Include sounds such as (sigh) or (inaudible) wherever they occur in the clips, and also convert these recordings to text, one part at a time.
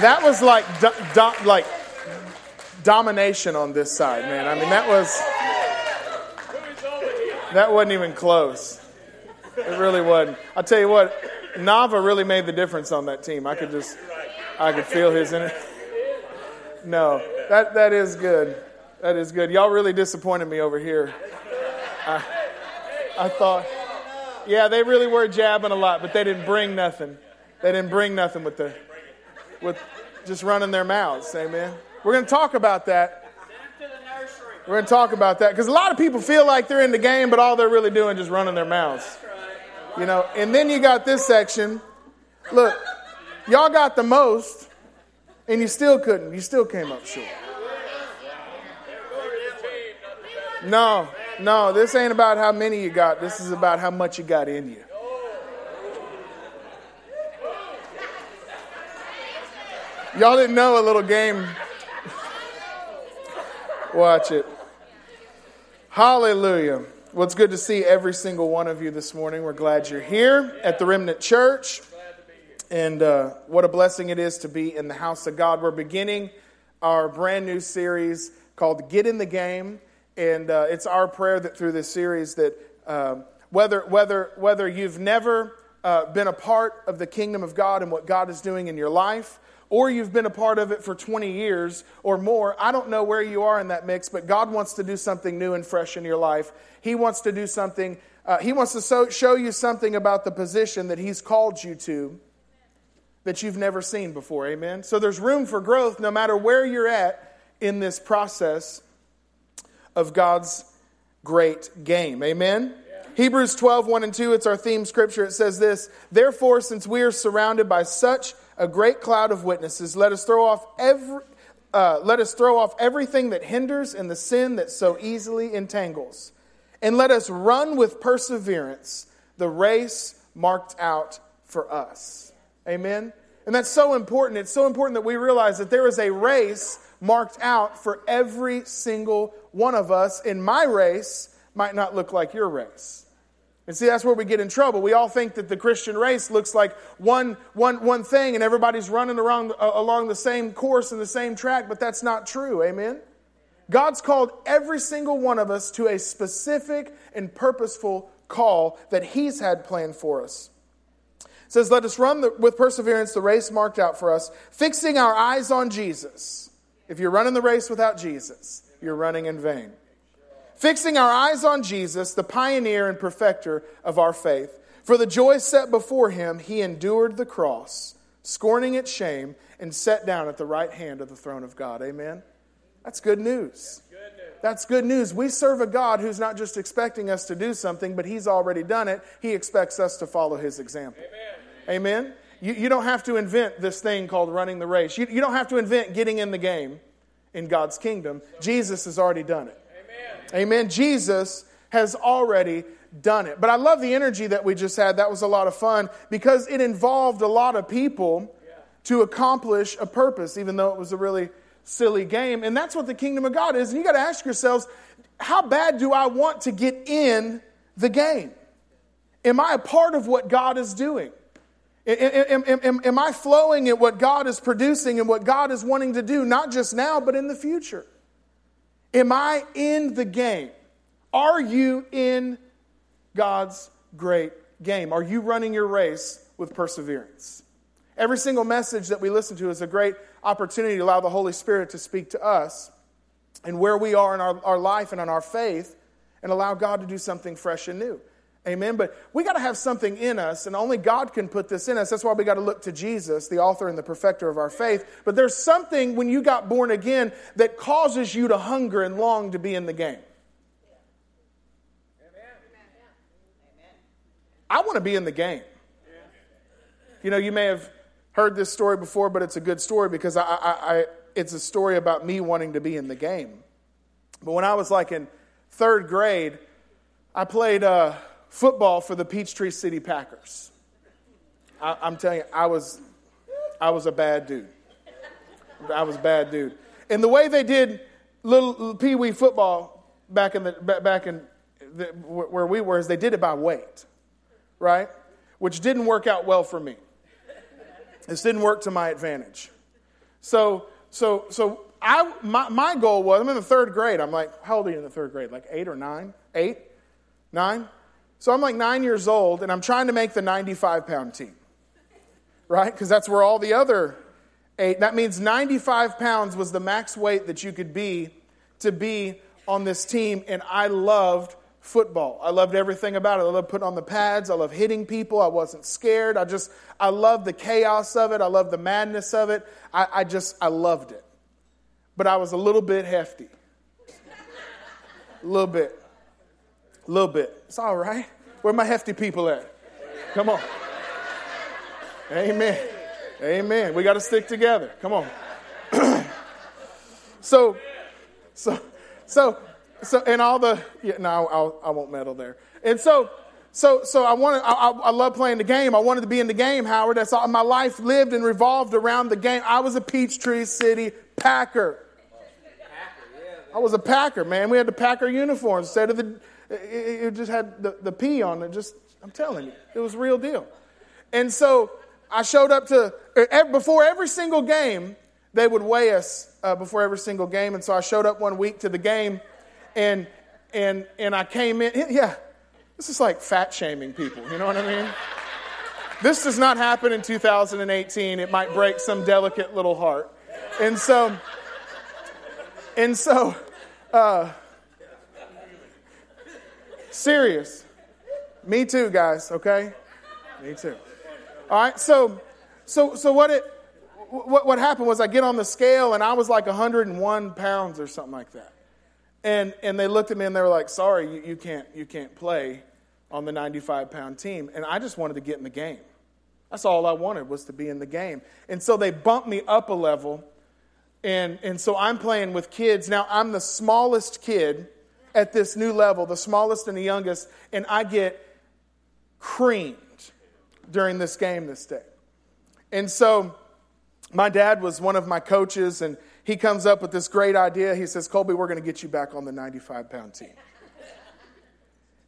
That was like do, do, like domination on this side, man. I mean, that was that wasn't even close. It really wasn't. I'll tell you what, Nava really made the difference on that team. I could just I could feel his it. No, that that is good. That is good. Y'all really disappointed me over here. I, I thought, yeah, they really were jabbing a lot, but they didn't bring nothing. They didn't bring nothing with the with just running their mouths. Amen. We're going to talk about that. We're going to talk about that because a lot of people feel like they're in the game, but all they're really doing is running their mouths. You know, and then you got this section. Look, y'all got the most, and you still couldn't. You still came up short. No, no, this ain't about how many you got. This is about how much you got in you. Y'all didn't know a little game. Watch it. Hallelujah. Well, it's good to see every single one of you this morning. We're glad you're here at the Remnant Church. And uh, what a blessing it is to be in the house of God. We're beginning our brand new series called Get in the Game. And uh, it's our prayer that through this series that uh, whether, whether, whether you've never uh, been a part of the kingdom of God and what God is doing in your life, or you've been a part of it for 20 years or more. I don't know where you are in that mix, but God wants to do something new and fresh in your life. He wants to do something, uh, He wants to so, show you something about the position that He's called you to that you've never seen before. Amen? So there's room for growth no matter where you're at in this process of God's great game. Amen? Hebrews 12, 1 and 2, it's our theme scripture. It says this Therefore, since we are surrounded by such a great cloud of witnesses, let us throw off every. Uh, let us throw off everything that hinders and the sin that so easily entangles. And let us run with perseverance the race marked out for us. Amen? And that's so important. It's so important that we realize that there is a race marked out for every single one of us. And my race might not look like your race. And see, that's where we get in trouble. We all think that the Christian race looks like one, one, one thing and everybody's running around, uh, along the same course and the same track, but that's not true. Amen? God's called every single one of us to a specific and purposeful call that He's had planned for us. It says, Let us run the, with perseverance the race marked out for us, fixing our eyes on Jesus. If you're running the race without Jesus, you're running in vain. Fixing our eyes on Jesus, the pioneer and perfecter of our faith. For the joy set before him, he endured the cross, scorning its shame, and sat down at the right hand of the throne of God. Amen? That's good news. That's good news. We serve a God who's not just expecting us to do something, but He's already done it. He expects us to follow His example. Amen? Amen? You, you don't have to invent this thing called running the race. You, you don't have to invent getting in the game in God's kingdom. Jesus has already done it. Amen. Jesus has already done it. But I love the energy that we just had. That was a lot of fun because it involved a lot of people to accomplish a purpose, even though it was a really silly game. And that's what the kingdom of God is. And you got to ask yourselves, how bad do I want to get in the game? Am I a part of what God is doing? Am, am, am, am I flowing at what God is producing and what God is wanting to do, not just now, but in the future? Am I in the game? Are you in God's great game? Are you running your race with perseverance? Every single message that we listen to is a great opportunity to allow the Holy Spirit to speak to us and where we are in our, our life and in our faith and allow God to do something fresh and new. Amen. But we got to have something in us, and only God can put this in us. That's why we got to look to Jesus, the author and the perfecter of our faith. But there's something when you got born again that causes you to hunger and long to be in the game. I want to be in the game. You know, you may have heard this story before, but it's a good story because I, I, I, it's a story about me wanting to be in the game. But when I was like in third grade, I played. Uh, football for the Peachtree City Packers. I, am telling you, I was, I was a bad dude. I was a bad dude. And the way they did little, little pee wee football back in the back in the, where we were is they did it by weight, right? Which didn't work out well for me. This didn't work to my advantage. So, so, so I, my, my goal was, I'm in the third grade. I'm like, how old are you in the third grade? Like eight or nine? Eight? Nine? So I'm like nine years old, and I'm trying to make the 95 pound team, right? Because that's where all the other eight, that means 95 pounds was the max weight that you could be to be on this team, and I loved football. I loved everything about it. I loved putting on the pads. I loved hitting people. I wasn't scared. I just, I loved the chaos of it. I loved the madness of it. I, I just, I loved it. But I was a little bit hefty. A little bit. A little bit. It's all right. Where my hefty people at? Come on. Amen. Amen. We got to stick together. Come on. (clears throat) so, so, so, so, and all the, yeah, no, I'll, I won't meddle there. And so, so, so I wanted, I, I love playing the game. I wanted to be in the game, Howard. That's all. My life lived and revolved around the game. I was a Peachtree City Packer. I was a Packer, man. We had the Packer uniforms instead of the, it, it just had the, the P on it. Just, I'm telling you, it was real deal. And so I showed up to, before every single game, they would weigh us uh, before every single game. And so I showed up one week to the game and, and, and I came in. Yeah, this is like fat shaming people. You know what I mean? this does not happen in 2018. It might break some delicate little heart. And so, and so, uh, serious. Me too, guys, okay? Me too. All right, so, so, so what it, what, what happened was I get on the scale and I was like 101 pounds or something like that. And, and they looked at me and they were like, sorry, you, you, can't, you can't play on the 95 pound team. And I just wanted to get in the game. That's all I wanted was to be in the game. And so they bumped me up a level. And, and so I'm playing with kids. Now, I'm the smallest kid at this new level, the smallest and the youngest, and I get creamed during this game this day. And so my dad was one of my coaches, and he comes up with this great idea. He says, Colby, we're going to get you back on the 95 pound team.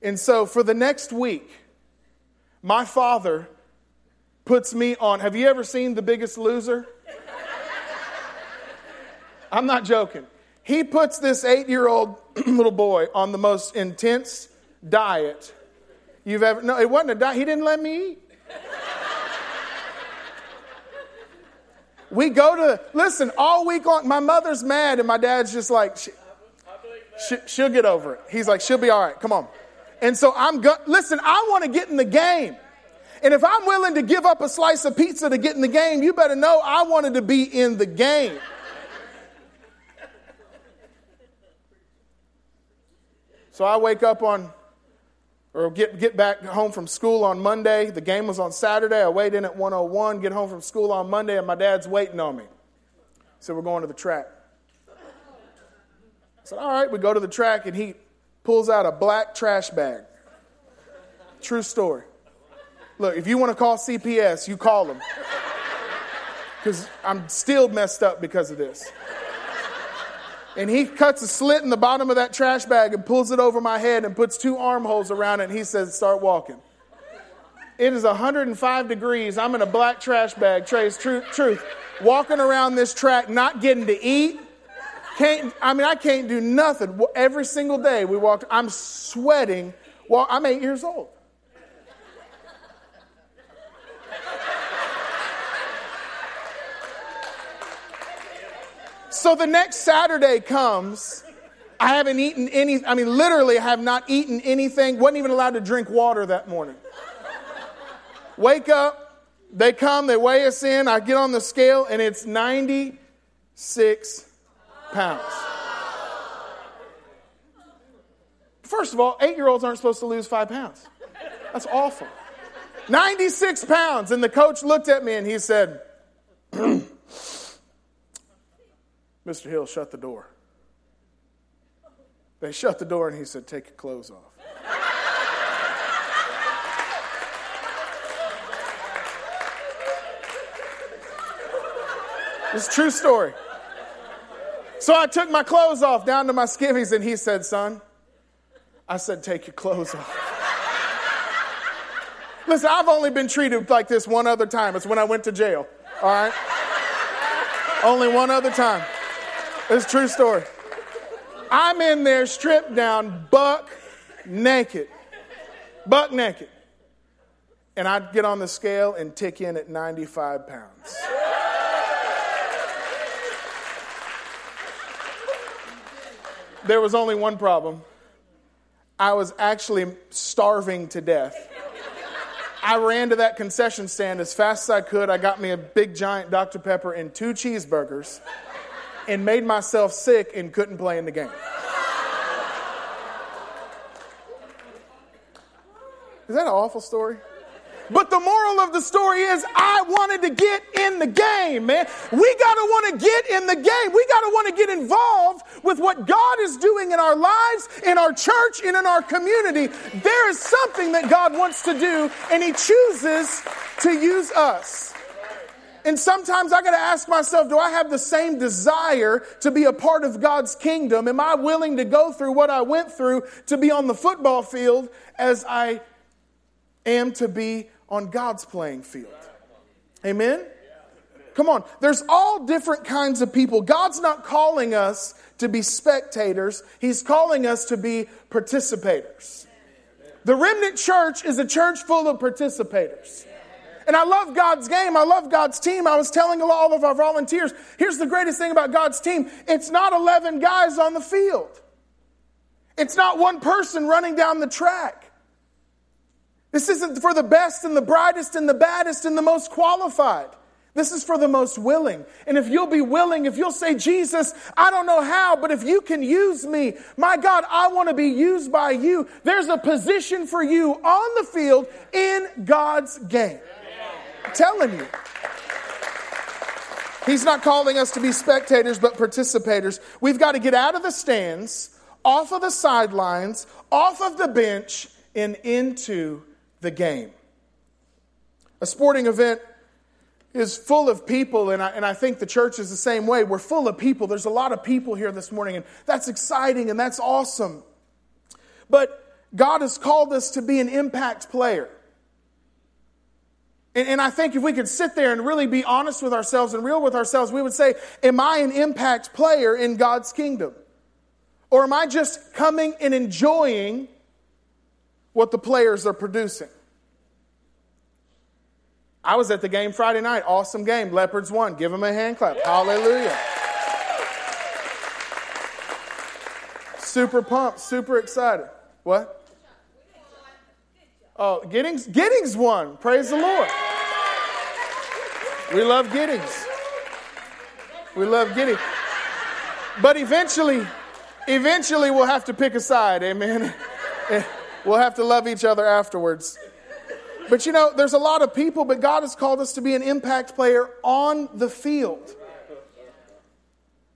and so for the next week, my father puts me on. Have you ever seen The Biggest Loser? I'm not joking. He puts this eight year old (clears throat) little boy on the most intense diet you've ever. No, it wasn't a diet. He didn't let me eat. we go to, listen, all week long, my mother's mad, and my dad's just like, she, she, will get over it. He's like, she'll be all right. Come on. And so I'm, go- listen, I want to get in the game. And if I'm willing to give up a slice of pizza to get in the game, you better know I wanted to be in the game. So I wake up on, or get, get back home from school on Monday. The game was on Saturday. I weighed in at 101, get home from school on Monday, and my dad's waiting on me. So we're going to the track. I said, All right, we go to the track, and he pulls out a black trash bag. True story. Look, if you want to call CPS, you call them. Because I'm still messed up because of this and he cuts a slit in the bottom of that trash bag and pulls it over my head and puts two armholes around it and he says, Start walking. It is 105 degrees. I'm in a black trash bag. Truth, truth. Walking around this track, not getting to eat. Can't, I mean, I can't do nothing. Every single day we walked, I'm sweating. Well, I'm eight years old. So the next Saturday comes. I haven't eaten any, I mean, literally, I have not eaten anything, wasn't even allowed to drink water that morning. Wake up, they come, they weigh us in, I get on the scale, and it's 96 pounds. First of all, eight year olds aren't supposed to lose five pounds. That's awful. 96 pounds. And the coach looked at me and he said, (clears throat) Mr. Hill, shut the door. They shut the door and he said, Take your clothes off. It's a true story. So I took my clothes off down to my skivvies and he said, Son, I said, Take your clothes off. Listen, I've only been treated like this one other time. It's when I went to jail. All right? Only one other time. It's a true story. I'm in there stripped down, buck naked. Buck naked. And I'd get on the scale and tick in at 95 pounds. There was only one problem. I was actually starving to death. I ran to that concession stand as fast as I could. I got me a big giant Dr. Pepper and two cheeseburgers and made myself sick and couldn't play in the game. Is that an awful story? But the moral of the story is I wanted to get in the game, man. We got to want to get in the game. We got to want to get involved with what God is doing in our lives, in our church, and in our community. There is something that God wants to do, and He chooses to use us. And sometimes I got to ask myself, do I have the same desire to be a part of God's kingdom? Am I willing to go through what I went through to be on the football field as I am to be on God's playing field. Amen? Come on. There's all different kinds of people. God's not calling us to be spectators, He's calling us to be participators. The remnant church is a church full of participators. And I love God's game. I love God's team. I was telling all of our volunteers here's the greatest thing about God's team it's not 11 guys on the field, it's not one person running down the track. This isn't for the best and the brightest and the baddest and the most qualified. This is for the most willing. And if you'll be willing, if you'll say, Jesus, I don't know how, but if you can use me, my God, I want to be used by you. There's a position for you on the field in God's game. I'm telling you. He's not calling us to be spectators, but participators. We've got to get out of the stands, off of the sidelines, off of the bench, and into the game. A sporting event is full of people, and I, and I think the church is the same way. We're full of people. There's a lot of people here this morning, and that's exciting and that's awesome. But God has called us to be an impact player. And, and I think if we could sit there and really be honest with ourselves and real with ourselves, we would say, Am I an impact player in God's kingdom? Or am I just coming and enjoying what the players are producing. I was at the game Friday night. Awesome game. Leopards won. Give them a hand clap. Hallelujah. Super pumped. Super excited. What? Oh, Giddings? Giddings won. Praise the Lord. We love Giddings. We love Giddings. But eventually, eventually we'll have to pick a side. Amen. (laughs) We'll have to love each other afterwards. But you know, there's a lot of people, but God has called us to be an impact player on the field.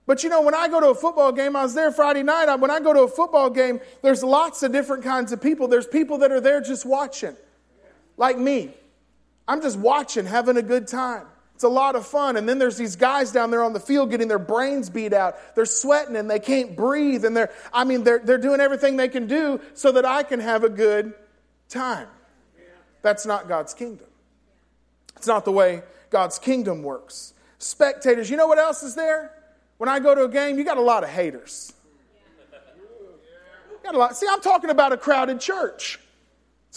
But you know, when I go to a football game, I was there Friday night. When I go to a football game, there's lots of different kinds of people. There's people that are there just watching, like me. I'm just watching, having a good time. It's a lot of fun. And then there's these guys down there on the field getting their brains beat out. They're sweating and they can't breathe. And they're, I mean, they're, they're doing everything they can do so that I can have a good time. That's not God's kingdom. It's not the way God's kingdom works. Spectators, you know what else is there? When I go to a game, you got a lot of haters. You got a lot. See, I'm talking about a crowded church.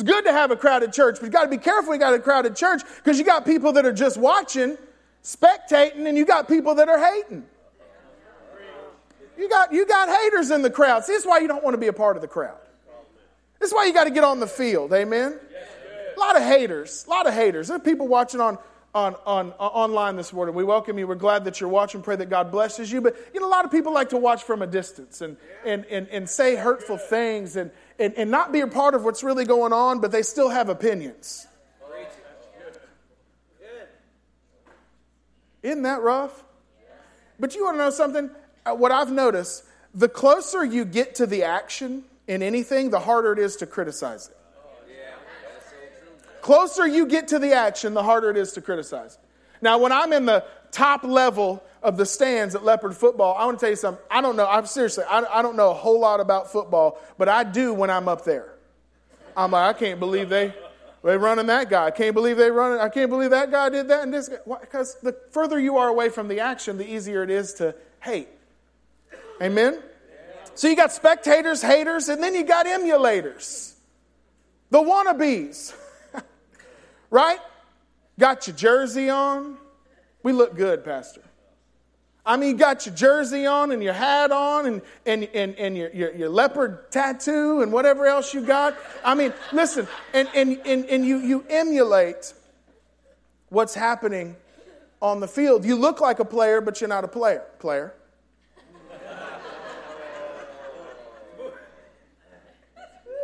It's good to have a crowded church, but you got to be careful you got a crowded church because you got people that are just watching, spectating, and you got people that are hating. You got, you got haters in the crowd. See, this is why you don't want to be a part of the crowd. This is why you got to get on the field. Amen? A lot of haters. A lot of haters. There are people watching on, on, on, online this morning. We welcome you. We're glad that you're watching. Pray that God blesses you. But, you know, a lot of people like to watch from a distance and, and, and, and say hurtful things and, and, and not be a part of what's really going on, but they still have opinions. Isn't that rough? But you want to know something? Uh, what I've noticed, the closer you get to the action in anything, the harder it is to criticize it. Closer you get to the action, the harder it is to criticize. Now, when I'm in the top level of the stands at Leopard football, I want to tell you something. I don't know. I'm seriously, I, I don't know a whole lot about football, but I do when I'm up there. I'm like, I can't believe they, They running that guy. I can't believe they run. It. I can't believe that guy did that and this. Because the further you are away from the action, the easier it is to hate. Amen. So you got spectators, haters, and then you got emulators, the wannabes, (laughs) right? Got your jersey on. We look good, Pastor. I mean, you got your jersey on and your hat on and, and, and, and your, your, your, leopard tattoo and whatever else you got. I mean, listen, and, and, and, and you, you emulate what's happening on the field. You look like a player, but you're not a player. Player.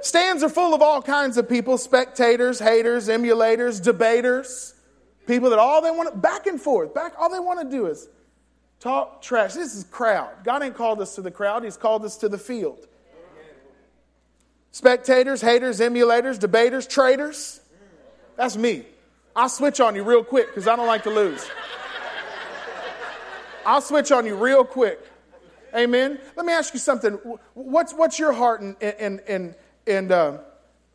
Stands are full of all kinds of people spectators, haters, emulators, debaters, people that all they want to, back and forth, back, all they want to do is Talk trash. This is crowd. God ain't called us to the crowd, He's called us to the field. Spectators, haters, emulators, debaters, traitors. That's me. I'll switch on you real quick because I don't like to lose. I'll switch on you real quick. Amen. Let me ask you something. What's, what's your heart and, and, and, and uh,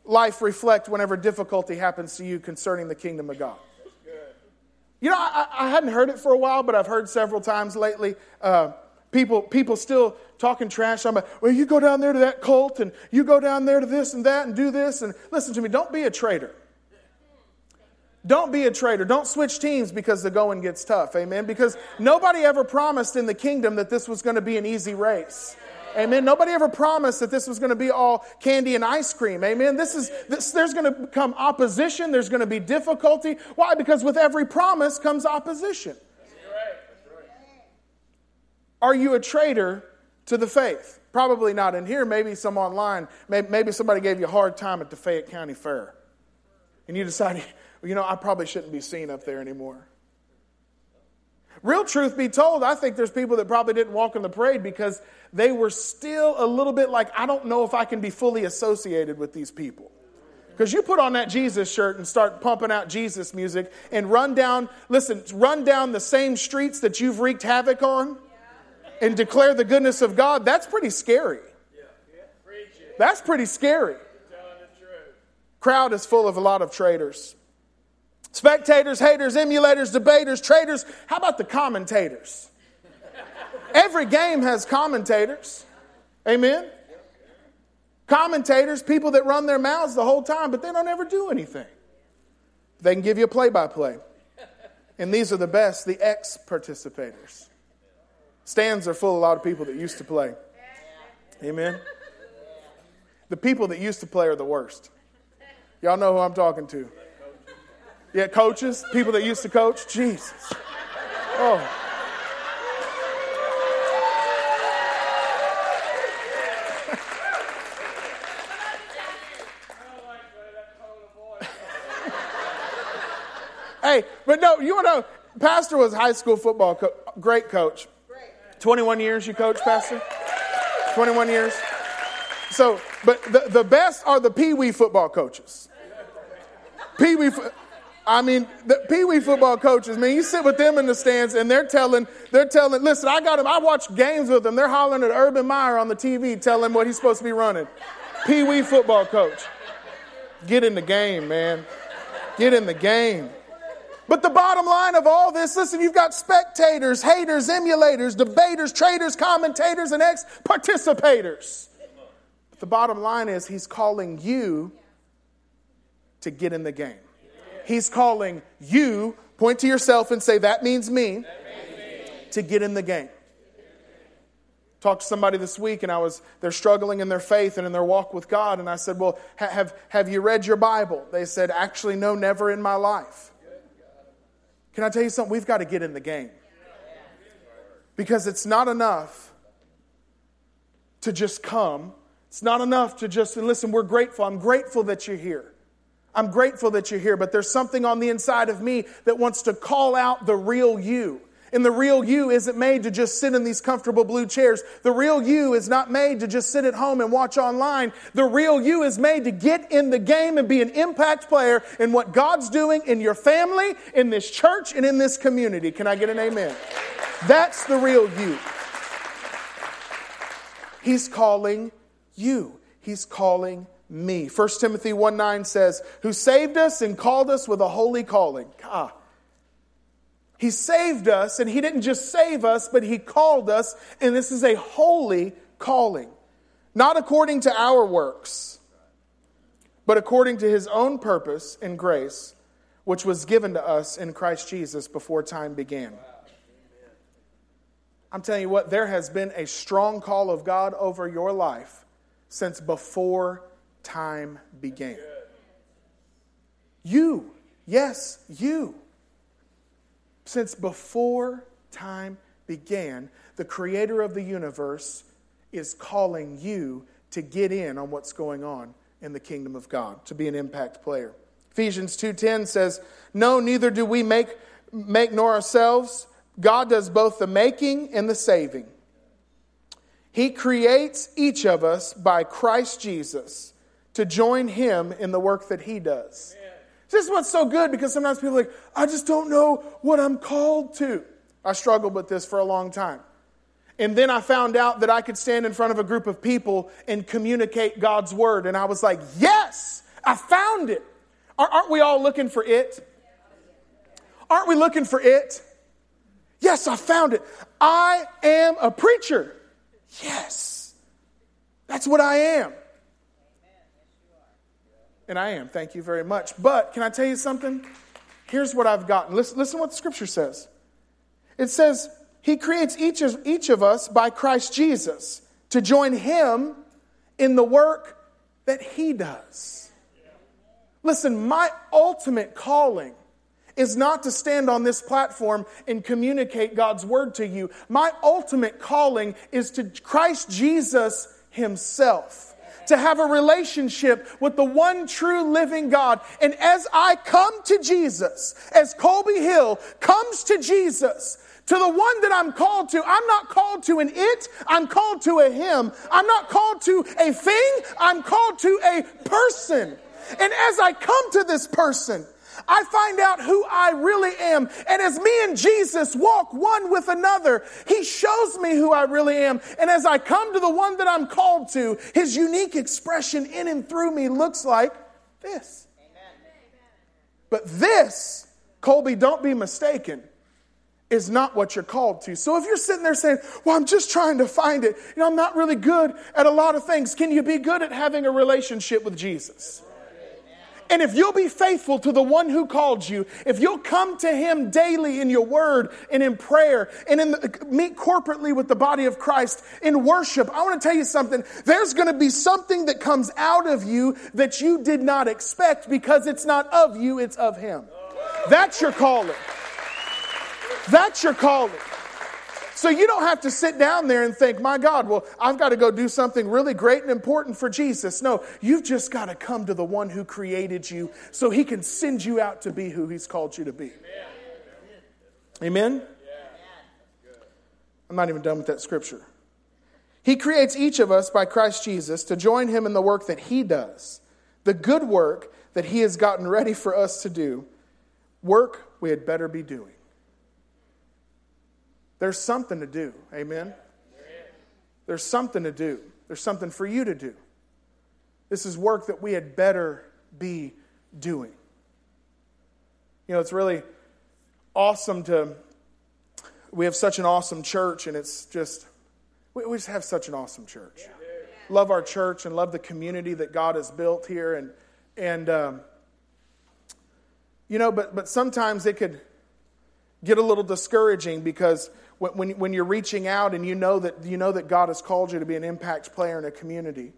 life reflect whenever difficulty happens to you concerning the kingdom of God? You know, I, I, hadn't heard it for a while, but I've heard several times lately. Uh, people, people still talking trash. I'm like, well, you go down there to that cult, and you go down there to this and that, and do this. And listen to me, don't be a traitor. Don't be a traitor. Don't switch teams because the going gets tough. Amen. Because nobody ever promised in the kingdom that this was going to be an easy race. Amen. Nobody ever promised that this was going to be all candy and ice cream. Amen. This is this, there's going to come opposition. There's going to be difficulty. Why? Because with every promise comes opposition. Are you a traitor to the faith? Probably not in here. Maybe some online. Maybe somebody gave you a hard time at the Fayette County Fair, and you decided, (laughs) you know, I probably shouldn't be seen up there anymore. Real truth be told, I think there's people that probably didn't walk in the parade because they were still a little bit like, I don't know if I can be fully associated with these people. Because you put on that Jesus shirt and start pumping out Jesus music and run down, listen, run down the same streets that you've wreaked havoc on and declare the goodness of God, that's pretty scary. That's pretty scary. Crowd is full of a lot of traitors. Spectators, haters, emulators, debaters, traitors. How about the commentators? Every game has commentators. Amen? Commentators, people that run their mouths the whole time, but they don't ever do anything. They can give you a play by play. And these are the best, the ex participators. Stands are full of a lot of people that used to play. Amen? The people that used to play are the worst. Y'all know who I'm talking to. Yeah, coaches, people that used to coach. Jesus. Oh. (laughs) hey, but no, you want to know, Pastor was high school football co- great coach. Great. 21 years you coach, Pastor? 21 years? So, but the, the best are the Pee Wee football coaches. Pee Wee, I mean, the Pee Wee football coaches, man, you sit with them in the stands and they're telling, they're telling, listen, I got him, I watch games with them. They're hollering at Urban Meyer on the TV, telling him what he's supposed to be running. Pee Wee football coach. Get in the game, man. Get in the game. But the bottom line of all this listen, you've got spectators, haters, emulators, debaters, traitors, commentators, and ex participators. But The bottom line is, he's calling you to get in the game. He's calling you, point to yourself and say, That means me, to get in the game. Talked to somebody this week and I was, they're struggling in their faith and in their walk with God. And I said, Well, have, have you read your Bible? They said, Actually, no, never in my life. Can I tell you something? We've got to get in the game. Because it's not enough to just come. It's not enough to just, and listen, we're grateful. I'm grateful that you're here. I'm grateful that you're here, but there's something on the inside of me that wants to call out the real you. And the real you isn't made to just sit in these comfortable blue chairs. The real you is not made to just sit at home and watch online. The real you is made to get in the game and be an impact player in what God's doing in your family, in this church, and in this community. Can I get an amen? That's the real you. He's calling you. He's calling me. 1 Timothy 1 9 says, Who saved us and called us with a holy calling. Ah. He saved us, and He didn't just save us, but He called us, and this is a holy calling. Not according to our works, but according to His own purpose and grace, which was given to us in Christ Jesus before time began. I'm telling you what, there has been a strong call of God over your life since before time began. You, yes, you. Since before time began, the creator of the universe is calling you to get in on what's going on in the kingdom of God, to be an impact player. Ephesians 2:10 says, "No, neither do we make make nor ourselves. God does both the making and the saving. He creates each of us by Christ Jesus to join him in the work that he does. This is what's so good because sometimes people are like, I just don't know what I'm called to. I struggled with this for a long time. And then I found out that I could stand in front of a group of people and communicate God's word. And I was like, yes, I found it. Aren't we all looking for it? Aren't we looking for it? Yes, I found it. I am a preacher. Yes, that's what I am. And I am. Thank you very much. But can I tell you something? Here's what I've gotten. Listen, listen what the scripture says. It says, He creates each of, each of us by Christ Jesus to join Him in the work that He does. Listen, my ultimate calling is not to stand on this platform and communicate God's word to you. My ultimate calling is to Christ Jesus Himself to have a relationship with the one true living God. And as I come to Jesus, as Colby Hill comes to Jesus, to the one that I'm called to, I'm not called to an it, I'm called to a him. I'm not called to a thing, I'm called to a person. And as I come to this person, I find out who I really am. And as me and Jesus walk one with another, He shows me who I really am. And as I come to the one that I'm called to, His unique expression in and through me looks like this. But this, Colby, don't be mistaken, is not what you're called to. So if you're sitting there saying, Well, I'm just trying to find it, you know, I'm not really good at a lot of things, can you be good at having a relationship with Jesus? And if you'll be faithful to the one who called you, if you'll come to him daily in your word and in prayer and in the, meet corporately with the body of Christ in worship, I want to tell you something. There's going to be something that comes out of you that you did not expect because it's not of you, it's of him. That's your calling. That's your calling. So you don't have to sit down there and think, my God, well, I've got to go do something really great and important for Jesus. No, you've just got to come to the one who created you so he can send you out to be who he's called you to be. Amen? Amen? I'm not even done with that scripture. He creates each of us by Christ Jesus to join him in the work that he does, the good work that he has gotten ready for us to do, work we had better be doing. There's something to do. Amen? There's something to do. There's something for you to do. This is work that we had better be doing. You know, it's really awesome to, we have such an awesome church, and it's just, we, just have such an awesome church. Love our church and love the community that God has built here. And, and um, you know, but, but sometimes it could get a little discouraging because when, when you're reaching out and you know, that, you know that God has called you to be an impact player in a community,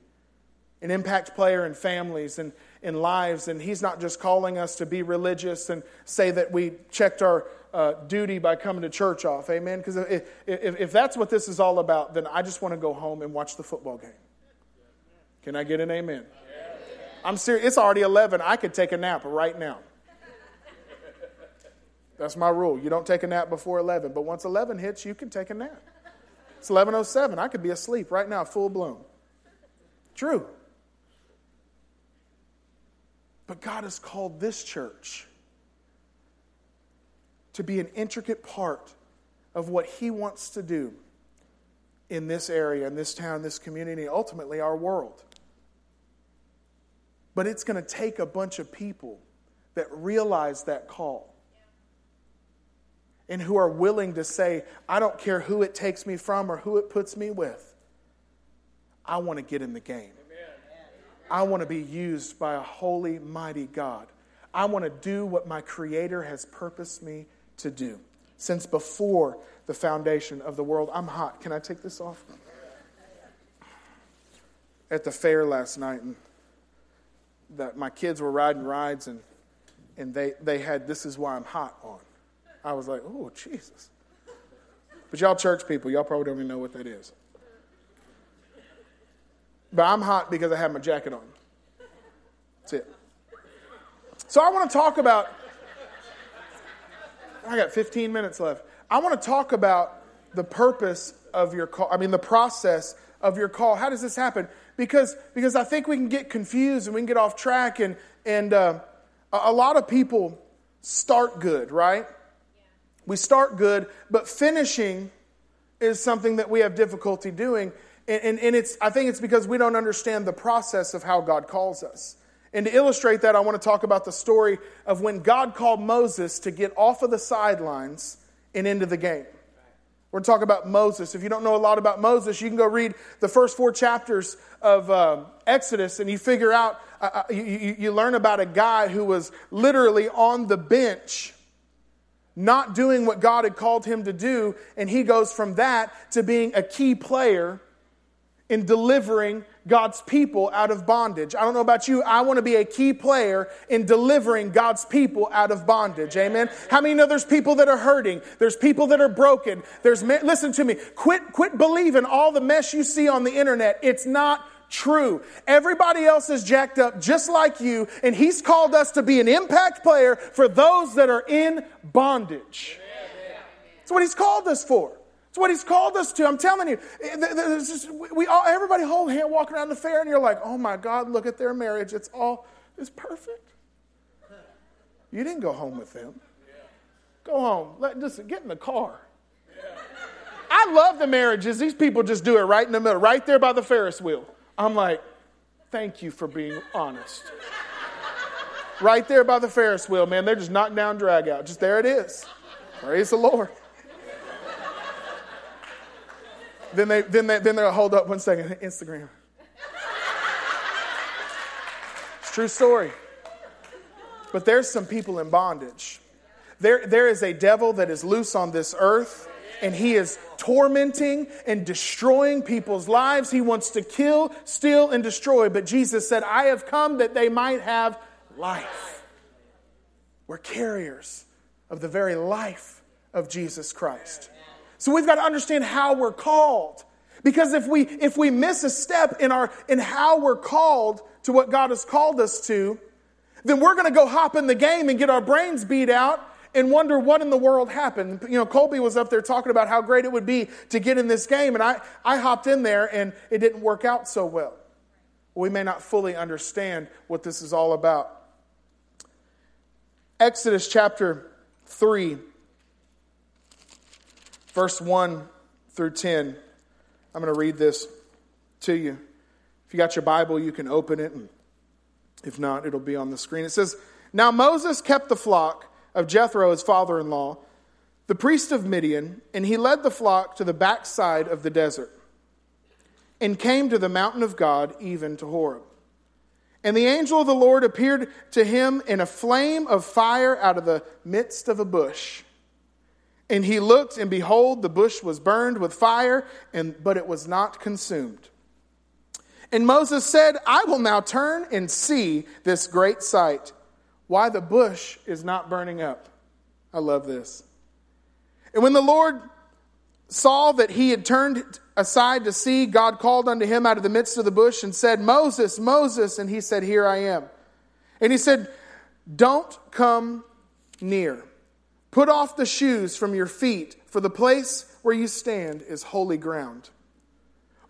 an impact player in families and in lives, and He's not just calling us to be religious and say that we checked our uh, duty by coming to church off. Amen? Because if, if, if that's what this is all about, then I just want to go home and watch the football game. Can I get an amen? I'm serious. It's already 11. I could take a nap right now. That's my rule. You don't take a nap before 11, but once 11 hits, you can take a nap. It's 11:07. I could be asleep right now, full bloom. True. But God has called this church to be an intricate part of what He wants to do in this area, in this town, this community, ultimately our world. But it's going to take a bunch of people that realize that call and who are willing to say, I don't care who it takes me from or who it puts me with. I want to get in the game. I want to be used by a holy, mighty God. I want to do what my Creator has purposed me to do. Since before the foundation of the world, I'm hot. Can I take this off? At the fair last night, and that my kids were riding rides, and, and they, they had This Is Why I'm Hot on. I was like, oh, Jesus. But y'all church people, y'all probably don't even know what that is. But I'm hot because I have my jacket on. That's it. So I want to talk about, I got 15 minutes left. I want to talk about the purpose of your call, I mean, the process of your call. How does this happen? Because, because I think we can get confused and we can get off track, and, and uh, a lot of people start good, right? We start good, but finishing is something that we have difficulty doing. And, and, and, it's, I think it's because we don't understand the process of how God calls us. And to illustrate that, I want to talk about the story of when God called Moses to get off of the sidelines and into the game. We're to talk about Moses. If you don't know a lot about Moses, you can go read the first four chapters of uh, Exodus and you figure out, uh, uh you, you learn about a guy who was literally on the bench not doing what God had called him to do, and he goes from that to being a key player in delivering God's people out of bondage. I don't know about you, I want to be a key player in delivering God's people out of bondage. Amen. How many know there's people that are hurting? There's people that are broken. There's listen to me. Quit quit believing all the mess you see on the internet. It's not true. Everybody else is jacked up just like you, and He's called us to be an impact player for those that are in bondage. That's what He's called us for. That's what He's called us to. I'm telling you, eh, just, we all, everybody hold hand walking around the fair, and you're like, oh my God, look at their marriage. It's all, it's perfect. You didn't go home with them. Go home. Let, just get in the car. I love the marriages. These people just do it right in the middle, right there by the Ferris wheel. I'm like, thank you for being honest. right there by the Ferris wheel, man. They're just knocked down, drag out. Just there it is. Praise the Lord. then they then they then they'll hold up one second. Instagram. It's true story. But there's some people in bondage. There, there is a devil that is loose on this earth and he is tormenting and destroying people's lives. He wants to kill, steal, and destroy. But Jesus said, I have come that they might have life. We're carriers of the very life of Jesus Christ. So we've got to understand how we're called. Because if we if we miss a step in our in how we're called to what God has called us to, then we're going to go hop in the game and get our brains beat out and wonder what in the world happened. You know, Colby was up there talking about how great it would be to get in this game, and I, I hopped in there and it didn't work out so well. We may not fully understand what this is all about. Exodus chapter 3, verse 1 through 10. I'm going to read this to you. If you got your Bible, you can open it, and if not, it'll be on the screen. It says, Now Moses kept the flock of Jethro, his father in law, the priest of Midian, and he led the flock to the backside of the desert and came to the mountain of God, even to Horeb. And the angel of the Lord appeared to him in a flame of fire out of the midst of a bush. And he looked, and behold, the bush was burned with fire, and, but it was not consumed. And Moses said, I will now turn and see this great sight why the bush is not burning up. I love this. And when the Lord saw that he had turned aside to see, God called unto him out of the midst of the bush and said, Moses, Moses. And he said, Here I am. And he said, Don't come near. Put off the shoes from your feet, for the place where you stand is holy ground.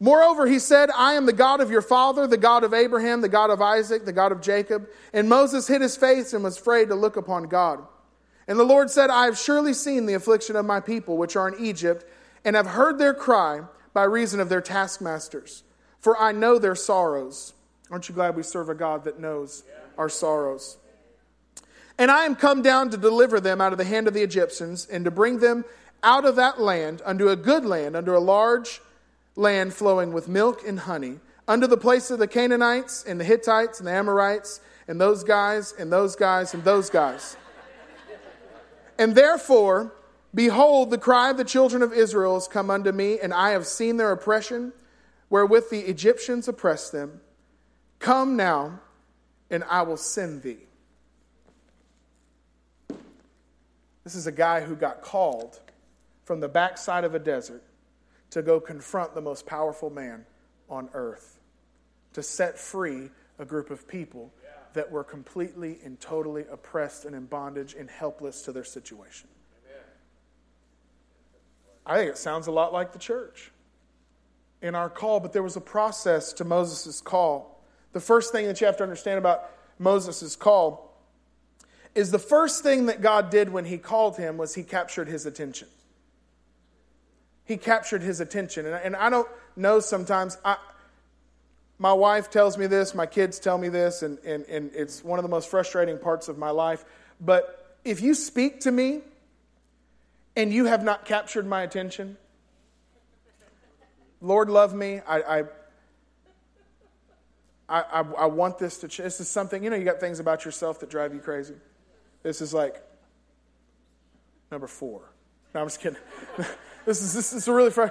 Moreover, he said, I am the God of your father, the God of Abraham, the God of Isaac, the God of Jacob. And Moses hid his face and was afraid to look upon God. And the Lord said, I have surely seen the affliction of my people which are in Egypt, and have heard their cry by reason of their taskmasters. For I know their sorrows. Aren't you glad we serve a God that knows our sorrows? And I am come down to deliver them out of the hand of the Egyptians and to bring them out of that land unto a good land, unto a large land flowing with milk and honey, under the place of the Canaanites and the Hittites and the Amorites and those guys and those guys and those guys. And therefore, behold, the cry of the children of Israel has come unto me, and I have seen their oppression, wherewith the Egyptians oppress them. Come now, and I will send thee. This is a guy who got called from the backside of a desert to go confront the most powerful man on earth, to set free a group of people that were completely and totally oppressed and in bondage and helpless to their situation. I think it sounds a lot like the church in our call, but there was a process to Moses' call. The first thing that you have to understand about Moses' call is the first thing that God did when he called him was he captured his attention. He captured his attention. And, and I don't know sometimes, I, my wife tells me this, my kids tell me this, and, and, and it's one of the most frustrating parts of my life. But if you speak to me and you have not captured my attention, Lord, love me. I, I I, I, want this to change. This is something, you know, you got things about yourself that drive you crazy. This is like number four. No, I'm just kidding. (laughs) this is this is really fr-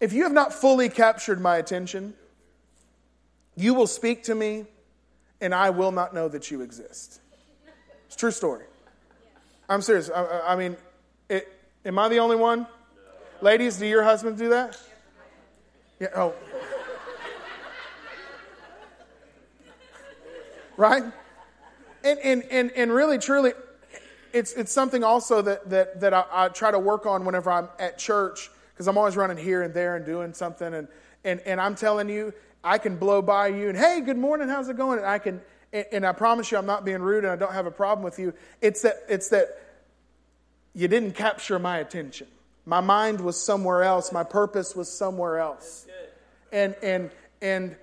if you have not fully captured my attention, you will speak to me, and I will not know that you exist. It's true story. I'm serious. I, I mean, it, am I the only one? Ladies, do your husbands do that? Yeah. Oh. right? And, and, and, and really, truly, it's, it's something also that, that, that I, I try to work on whenever I'm at church because I'm always running here and there and doing something. And, and, and I'm telling you, I can blow by you and, hey, good morning, how's it going? And I can, and, and I promise you, I'm not being rude and I don't have a problem with you. It's that, it's that you didn't capture my attention. My mind was somewhere else. My purpose was somewhere else. And, and, and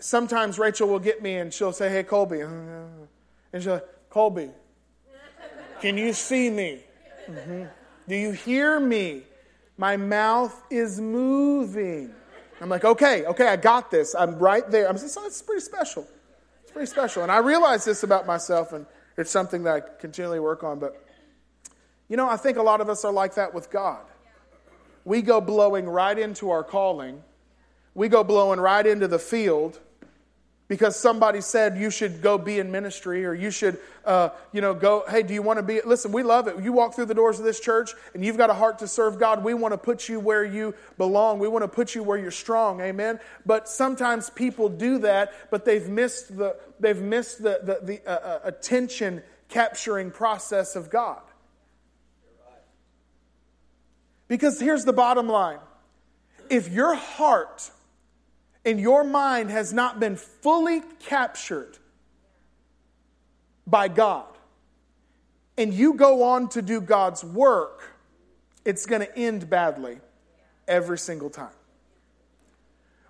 sometimes Rachel will get me and she'll say, hey, Colby. And she'll say, Colby, can you see me? Mm-hmm. Do you hear me? My mouth is moving. I'm like, okay, okay, I got this. I'm right there. I'm just, it's pretty special. It's pretty special. And I realize this about myself, and it's something that I continually work on. But, you know, I think a lot of us are like that with God. We go blowing right into our calling, we go blowing right into the field because somebody said you should go be in ministry or you should uh, you know go hey do you want to be listen we love it. You walk through the doors of this church and you've got a heart to serve god we want to put you where you belong. We want to put you where you're strong amen? But sometimes people do that but they've missed the they've missed the the, the uh, uh attention capturing process of god. Because here's the bottom line. If your heart and your mind has not been fully captured by God, and you go on to do God's work, it's going to end badly every single time.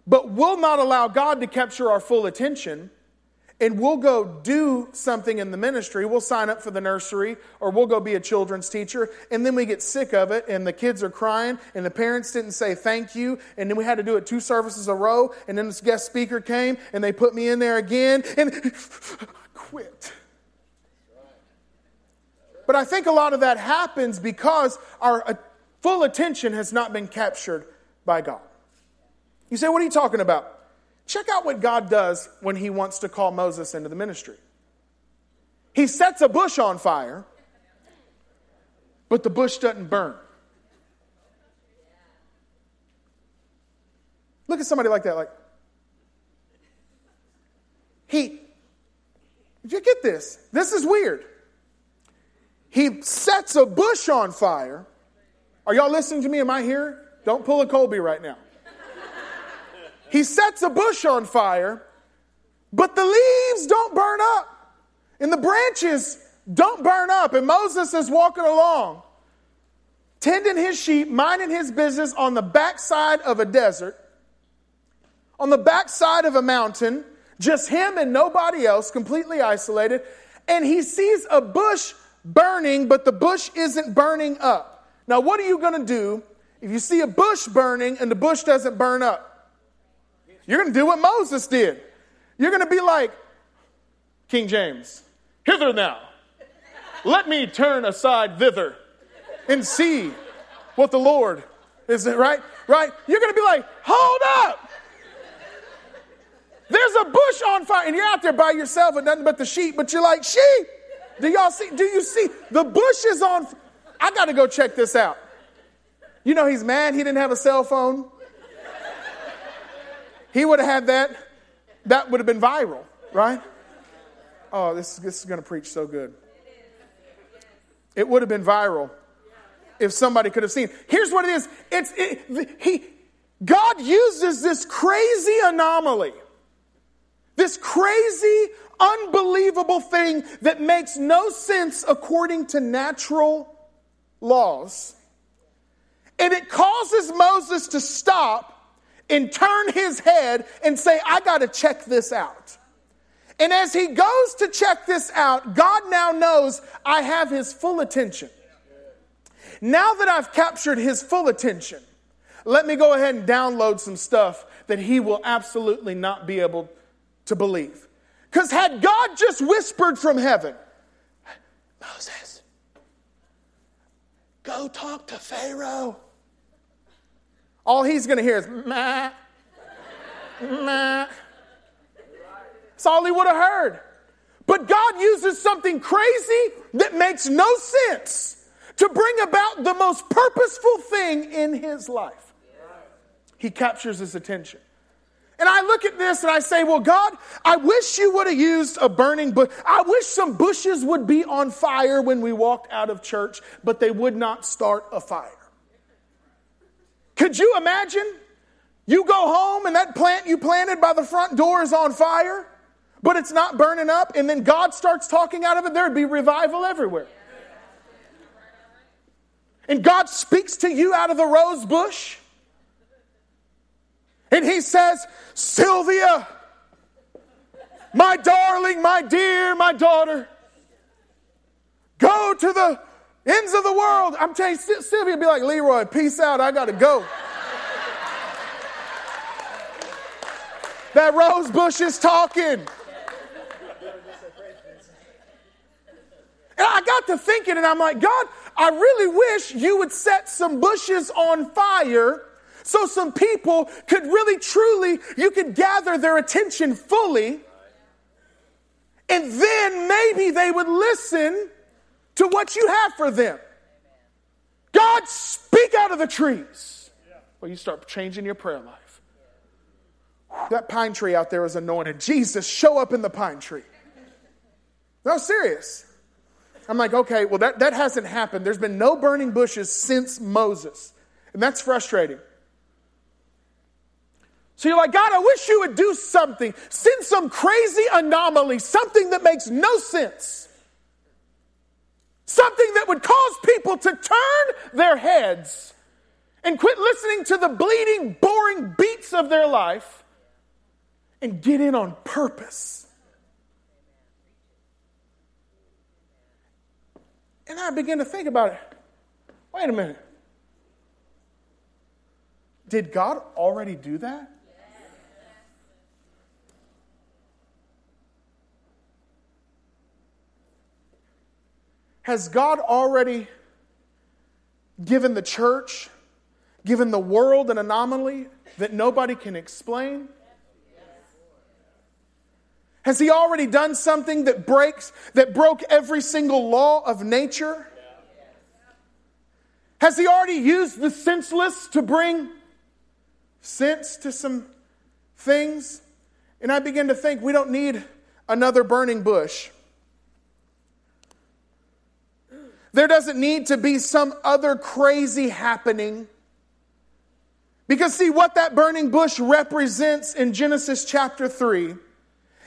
But we'll not allow God to capture our full attention and we'll go do something in the ministry. We'll sign up for the nursery or we'll go be a children's teacher. And then we get sick of it and the kids are crying and the parents didn't say thank you. And then we had to do it two services a row. And then this guest speaker came and they put me in there again and (laughs) quit. But I think a lot of that happens because our uh, full attention has not been captured by God. You say, what are you talking about? Check out what God does when he wants to call Moses into the ministry. He sets a bush on fire, but the bush doesn't burn. Look at somebody like that, like, he, did you get this? This is weird. He sets a bush on fire. Are y'all listening to me? Am I here? Don't pull a Colby right now. He sets a bush on fire, but the leaves don't burn up, and the branches don't burn up. And Moses is walking along, tending his sheep, minding his business on the backside of a desert, on the backside of a mountain, just him and nobody else, completely isolated. And he sees a bush burning, but the bush isn't burning up. Now, what are you going to do if you see a bush burning and the bush doesn't burn up? You're going to do what Moses did. You're going to be like, King James, hither now. Let me turn aside thither and see what the Lord is, right? Right? You're going to be like, hold up. There's a bush on fire, and you're out there by yourself with nothing but the sheep, but you're like, sheep. Do y'all see? Do you see? The bush is on. I got to go check this out. You know, he's mad he didn't have a cell phone. He would have had that. That would have been viral, right? Oh, this, this is going to preach so good. It would have been viral if somebody could have seen. Here's what it is. It's it, he God uses this crazy anomaly. This crazy unbelievable thing that makes no sense according to natural laws. And it causes Moses to stop and turn his head and say, I got to check this out. And as he goes to check this out, God now knows I have his full attention. Now that I've captured his full attention, let me go ahead and download some stuff that he will absolutely not be able to believe. Because had God just whispered from heaven, Moses, go talk to Pharaoh, all he's going to hear is, meh, meh. That's all he would have heard. But God uses something crazy that makes no sense to bring about the most purposeful thing in his life. He captures his attention. And I look at this and I say, Well, God, I wish you would have used a burning bush. I wish some bushes would be on fire when we walked out of church, but they would not start a fire. Could you imagine? You go home and that plant you planted by the front door is on fire, but it's not burning up, and then God starts talking out of it, there'd be revival everywhere. And God speaks to you out of the rose bush. And he says, Sylvia, my darling, my dear, my daughter, go to the ends of the world. I'm telling Sylvia be like, Leroy, peace out, I gotta go. that rose bush is talking. And I got to thinking, and I'm like, God, I really wish you would set some bushes on fire so some people could really, truly, you could gather their attention fully. And then maybe they would listen to what you have for them. God, speak out of the trees. Well, you start changing your prayer life. That pine tree out there is anointed. Jesus, show up in the pine tree. No, serious. I'm like, okay, well, that, that hasn't happened. There's been no burning bushes since Moses. And that's frustrating. So you're like, God, I wish you would do something. Send some crazy anomaly, something that makes no sense. Something that would cause people to turn their heads and quit listening to the bleeding, boring beats of their life and get in on purpose. And I began to think about it. Wait a minute. Did God already do that? Has God already given the church, given the world an anomaly that nobody can explain? Has he already done something that breaks that broke every single law of nature? Has he already used the senseless to bring sense to some things? And I begin to think we don't need another burning bush. There doesn't need to be some other crazy happening. Because, see, what that burning bush represents in Genesis chapter 3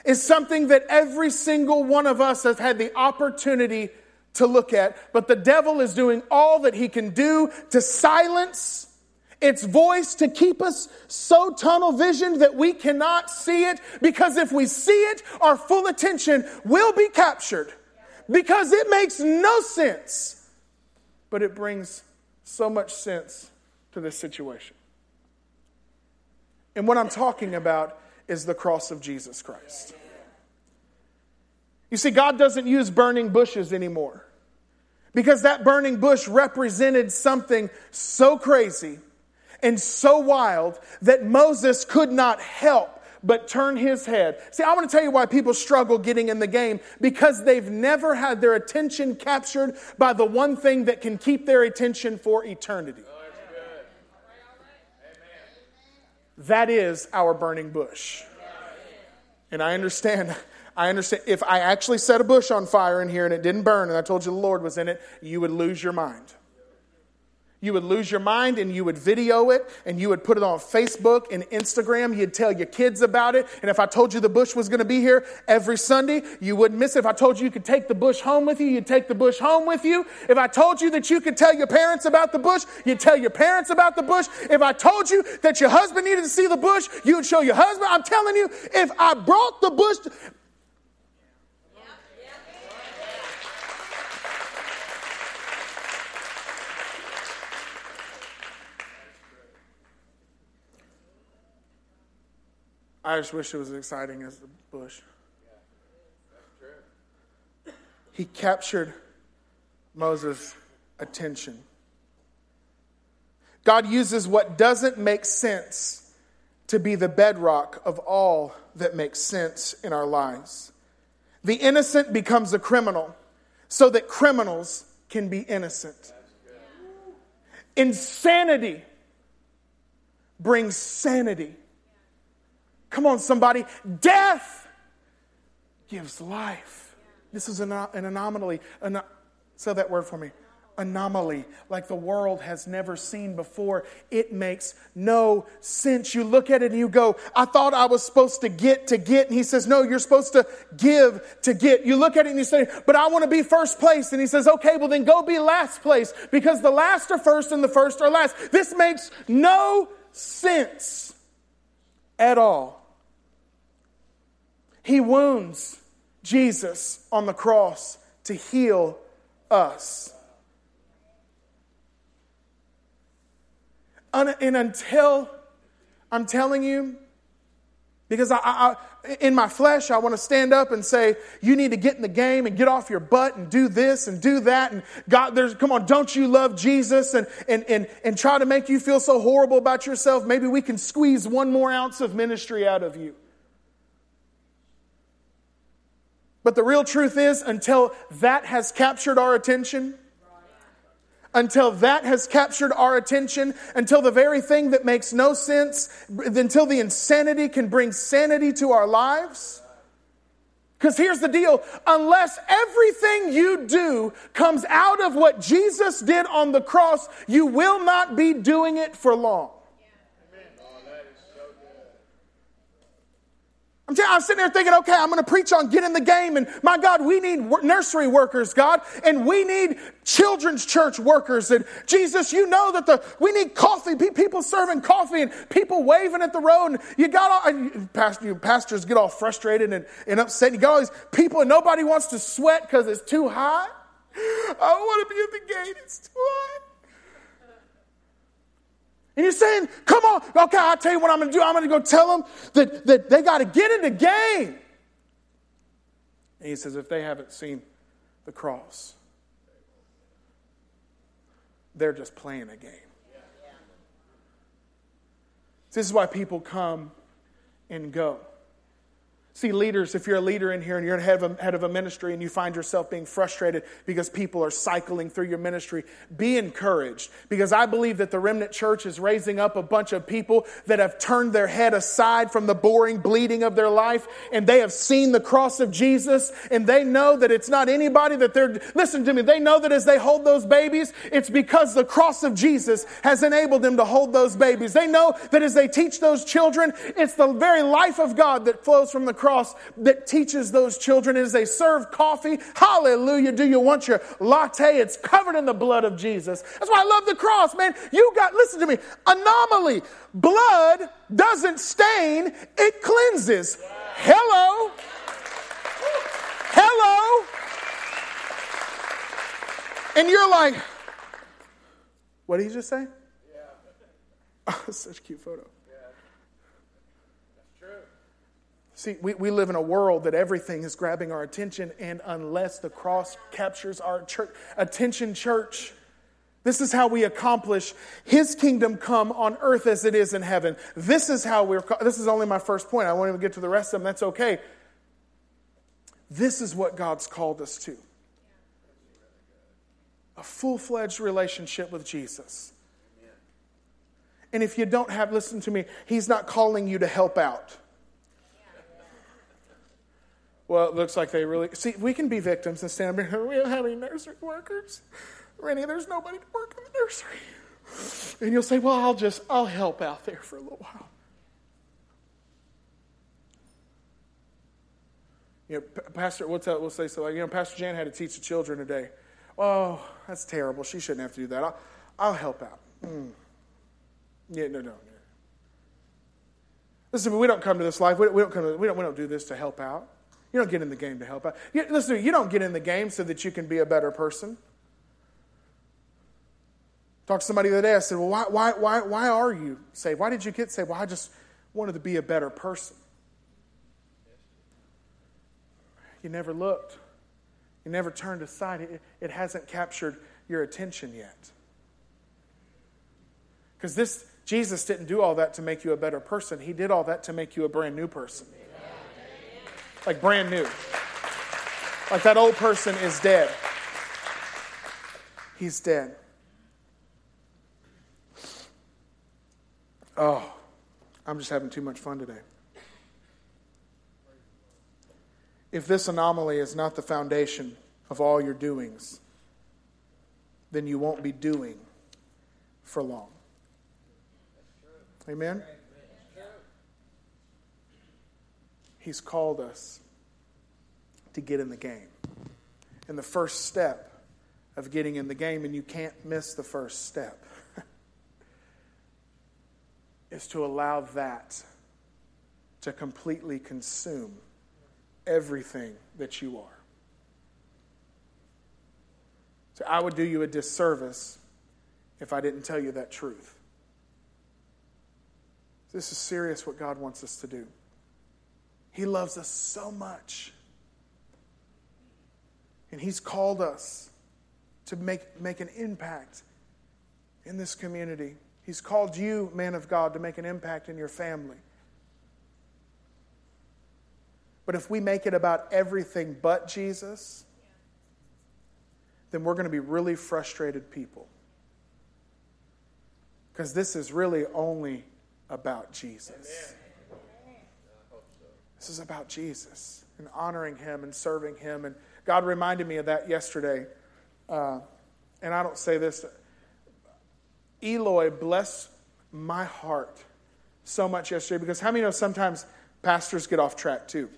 is something that every single one of us has had the opportunity to look at. But the devil is doing all that he can do to silence its voice to keep us so tunnel visioned that we cannot see it because if we see it, our full attention will be captured because it makes no sense, but it brings so much sense to this situation. And what I'm talking about is the cross of Jesus Christ. You see, God doesn't use burning bushes anymore because that burning bush represented something so crazy and so wild that Moses could not help but turn his head. See, I want to tell you why people struggle getting in the game because they've never had their attention captured by the one thing that can keep their attention for eternity. That is our burning bush. And I understand I understand if I actually set a bush on fire in here and it didn't burn and I told you the Lord was in it, you would lose your mind. You would lose your mind and you would video it and you would put it on Facebook and Instagram. You'd tell your kids about it. And if I told you the bush was going to be here every Sunday, you wouldn't miss it. If I told you you could take the bush home with you, you'd take the bush home with you. If I told you that you could tell your parents about the bush, you'd tell your parents about the bush. If I told you that your husband needed to see the bush, you would show your husband. I'm telling you, if I brought the bush, I just wish it was as exciting as the bush. He captured Moses' attention. God uses what doesn't make sense to be the bedrock of all that makes sense in our lives. The innocent becomes a criminal so that criminals can be innocent. Insanity brings sanity. Come on, somebody. Death gives life. This is an, an anomaly. An, say that word for me. Anomaly, like the world has never seen before. It makes no sense. You look at it and you go, I thought I was supposed to get to get. And he says, No, you're supposed to give to get. You look at it and you say, But I want to be first place. And he says, Okay, well then go be last place because the last are first and the first are last. This makes no sense at all. He wounds Jesus on the cross to heal us. And until, I'm telling you, because I, I, in my flesh, I want to stand up and say, you need to get in the game and get off your butt and do this and do that. And God, there's, come on, don't you love Jesus? And, and, and, and try to make you feel so horrible about yourself. Maybe we can squeeze one more ounce of ministry out of you. But the real truth is, until that has captured our attention, until that has captured our attention, until the very thing that makes no sense, until the insanity can bring sanity to our lives. Because here's the deal unless everything you do comes out of what Jesus did on the cross, you will not be doing it for long. I'm, t- I'm sitting there thinking, okay, I'm going to preach on get in the game. And my God, we need nursery workers, God, and we need children's church workers. And Jesus, you know that the we need coffee, people serving coffee and people waving at the road. And you got all, and you pastors get all frustrated and, and upset. You got all these people and nobody wants to sweat because it's too hot. I want to be at the gate, it's too hot. And you're saying, come on, okay, I'll tell you what I'm going to do. I'm going to go tell them that, that they got to get in the game. And he says, if they haven't seen the cross, they're just playing a game. This is why people come and go. See, leaders, if you're a leader in here and you're head of, a, head of a ministry and you find yourself being frustrated because people are cycling through your ministry, be encouraged. Because I believe that the remnant church is raising up a bunch of people that have turned their head aside from the boring bleeding of their life and they have seen the cross of Jesus and they know that it's not anybody that they're, listen to me, they know that as they hold those babies, it's because the cross of Jesus has enabled them to hold those babies. They know that as they teach those children, it's the very life of God that flows from the cross cross that teaches those children as they serve coffee. Hallelujah. Do you want your latte? It's covered in the blood of Jesus. That's why I love the cross, man. You got, listen to me, anomaly. Blood doesn't stain, it cleanses. Hello. Hello. And you're like, what did he just say? Yeah. (laughs) Oh, such a cute photo. See, we, we live in a world that everything is grabbing our attention, and unless the cross captures our church, attention, church, this is how we accomplish His kingdom come on earth as it is in heaven. This is how we're, this is only my first point. I won't even get to the rest of them. That's okay. This is what God's called us to a full fledged relationship with Jesus. And if you don't have, listen to me, He's not calling you to help out. Well, it looks like they really see. We can be victims and stand up here. We don't have any nursery workers. Rennie, there's nobody to work in the nursery. And you'll say, "Well, I'll just I'll help out there for a little while." You know, Pastor, we'll, tell, we'll say so. Like, you know, Pastor Jan had to teach the children today. Oh, that's terrible. She shouldn't have to do that. I'll, I'll help out. Mm. Yeah, no, no. Listen, we don't come to this life. We, we don't come. To, we don't. We don't do this to help out. You don't get in the game to help out. You, listen, you don't get in the game so that you can be a better person. Talked to somebody the other day. I said, Well, why, why, why, why are you saved? Why did you get saved? Well, I just wanted to be a better person. You never looked, you never turned aside. It, it hasn't captured your attention yet. Because this, Jesus didn't do all that to make you a better person, He did all that to make you a brand new person like brand new. Like that old person is dead. He's dead. Oh, I'm just having too much fun today. If this anomaly is not the foundation of all your doings, then you won't be doing for long. Amen? He's called us to get in the game. And the first step of getting in the game, and you can't miss the first step, (laughs) is to allow that to completely consume everything that you are. So I would do you a disservice if I didn't tell you that truth. This is serious what God wants us to do. He loves us so much. And He's called us to make, make an impact in this community. He's called you, man of God, to make an impact in your family. But if we make it about everything but Jesus, then we're going to be really frustrated people. Because this is really only about Jesus. Amen. This is about Jesus and honoring Him and serving Him. And God reminded me of that yesterday. Uh, and I don't say this. Eloy, bless my heart so much yesterday because how many know sometimes pastors get off track too?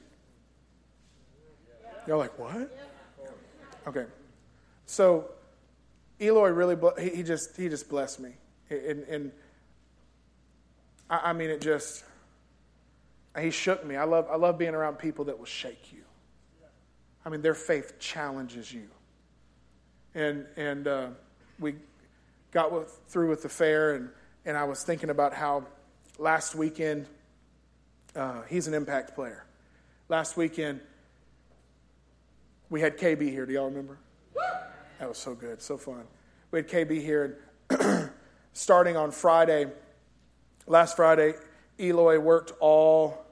You're like, what? Okay. So Eloy really, he just, he just blessed me. And, and I mean, it just, he shook me. I love, I love being around people that will shake you. I mean, their faith challenges you. And, and uh, we got with, through with the fair, and, and I was thinking about how last weekend, uh, he's an impact player. Last weekend, we had KB here. Do y'all remember? That was so good, so fun. We had KB here, and (clears throat) starting on Friday, last Friday, Eloy worked all,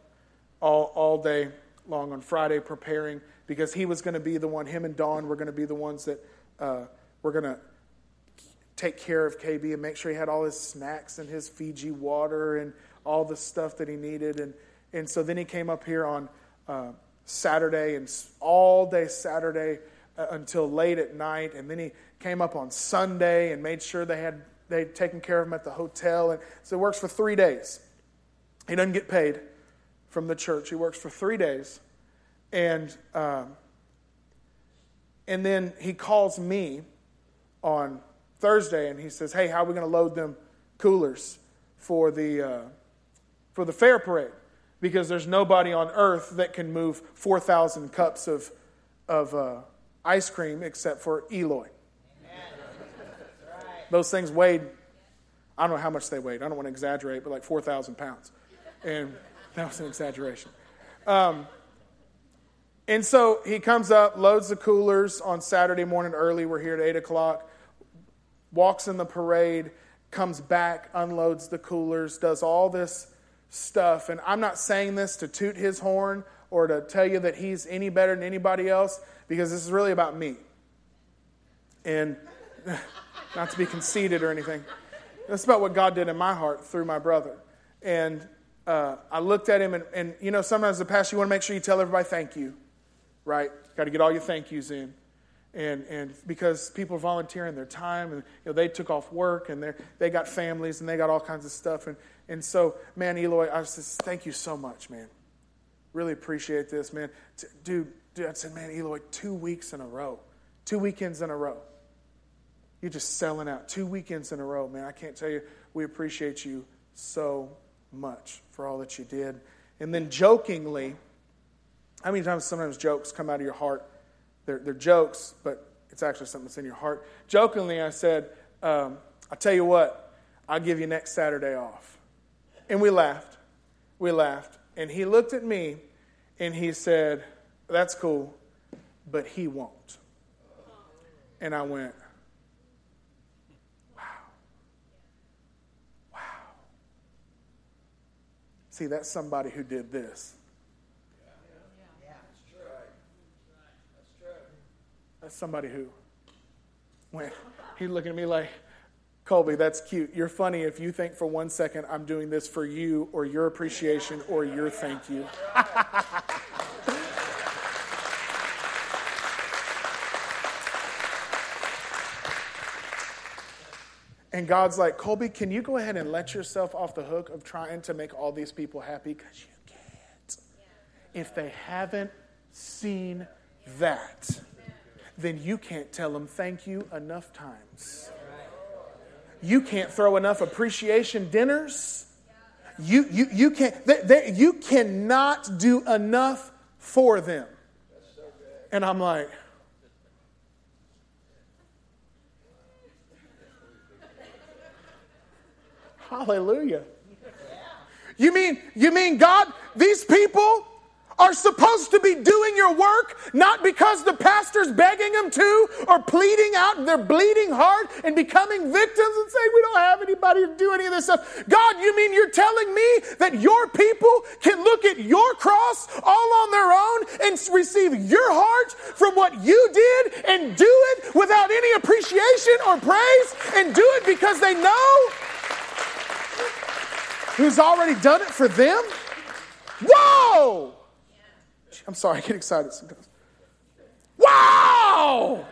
all, all day long on Friday preparing because he was going to be the one, him and Dawn were going to be the ones that uh, were going to take care of KB and make sure he had all his snacks and his Fiji water and all the stuff that he needed. And, and so then he came up here on uh, Saturday and all day Saturday uh, until late at night. And then he came up on Sunday and made sure they had they'd taken care of him at the hotel. And so it works for three days. He doesn't get paid from the church. He works for three days. And, um, and then he calls me on Thursday and he says, Hey, how are we going to load them coolers for the, uh, for the fair parade? Because there's nobody on earth that can move 4,000 cups of, of uh, ice cream except for Eloy. Those things weighed, I don't know how much they weighed. I don't want to exaggerate, but like 4,000 pounds. And that was an exaggeration. Um, and so he comes up, loads the coolers on Saturday morning early. We're here at 8 o'clock. Walks in the parade, comes back, unloads the coolers, does all this stuff. And I'm not saying this to toot his horn or to tell you that he's any better than anybody else because this is really about me. And (laughs) not to be conceited or anything. That's about what God did in my heart through my brother. And uh, I looked at him, and, and you know, sometimes a pastor, you want to make sure you tell everybody thank you, right? Got to get all your thank yous in. And, and because people are volunteering their time, and you know, they took off work, and they got families, and they got all kinds of stuff. And, and so, man, Eloy, I just thank you so much, man. Really appreciate this, man. Dude, dude, I said, man, Eloy, two weeks in a row, two weekends in a row. You're just selling out two weekends in a row, man. I can't tell you, we appreciate you so much for all that you did. And then jokingly, how many times sometimes jokes come out of your heart? They're, they're jokes, but it's actually something that's in your heart. Jokingly, I said, um, I'll tell you what, I'll give you next Saturday off. And we laughed. We laughed. And he looked at me and he said, That's cool, but he won't. And I went, See, that's somebody who did this. That's somebody who went, he's looking at me like, Colby, that's cute. You're funny if you think for one second I'm doing this for you or your appreciation or your thank you. (laughs) And God's like, Colby, can you go ahead and let yourself off the hook of trying to make all these people happy? Because you can't. If they haven't seen that, then you can't tell them thank you enough times. You can't throw enough appreciation dinners. You, you, you, can't, they, they, you cannot do enough for them. And I'm like, Hallelujah. You mean, you mean God, these people are supposed to be doing your work not because the pastor's begging them to or pleading out they're bleeding hard and becoming victims and saying, We don't have anybody to do any of this stuff. God, you mean you're telling me that your people can look at your cross all on their own and receive your heart from what you did and do it without any appreciation or praise and do it because they know who's already done it for them? Whoa! I'm sorry, I get excited sometimes. Wow!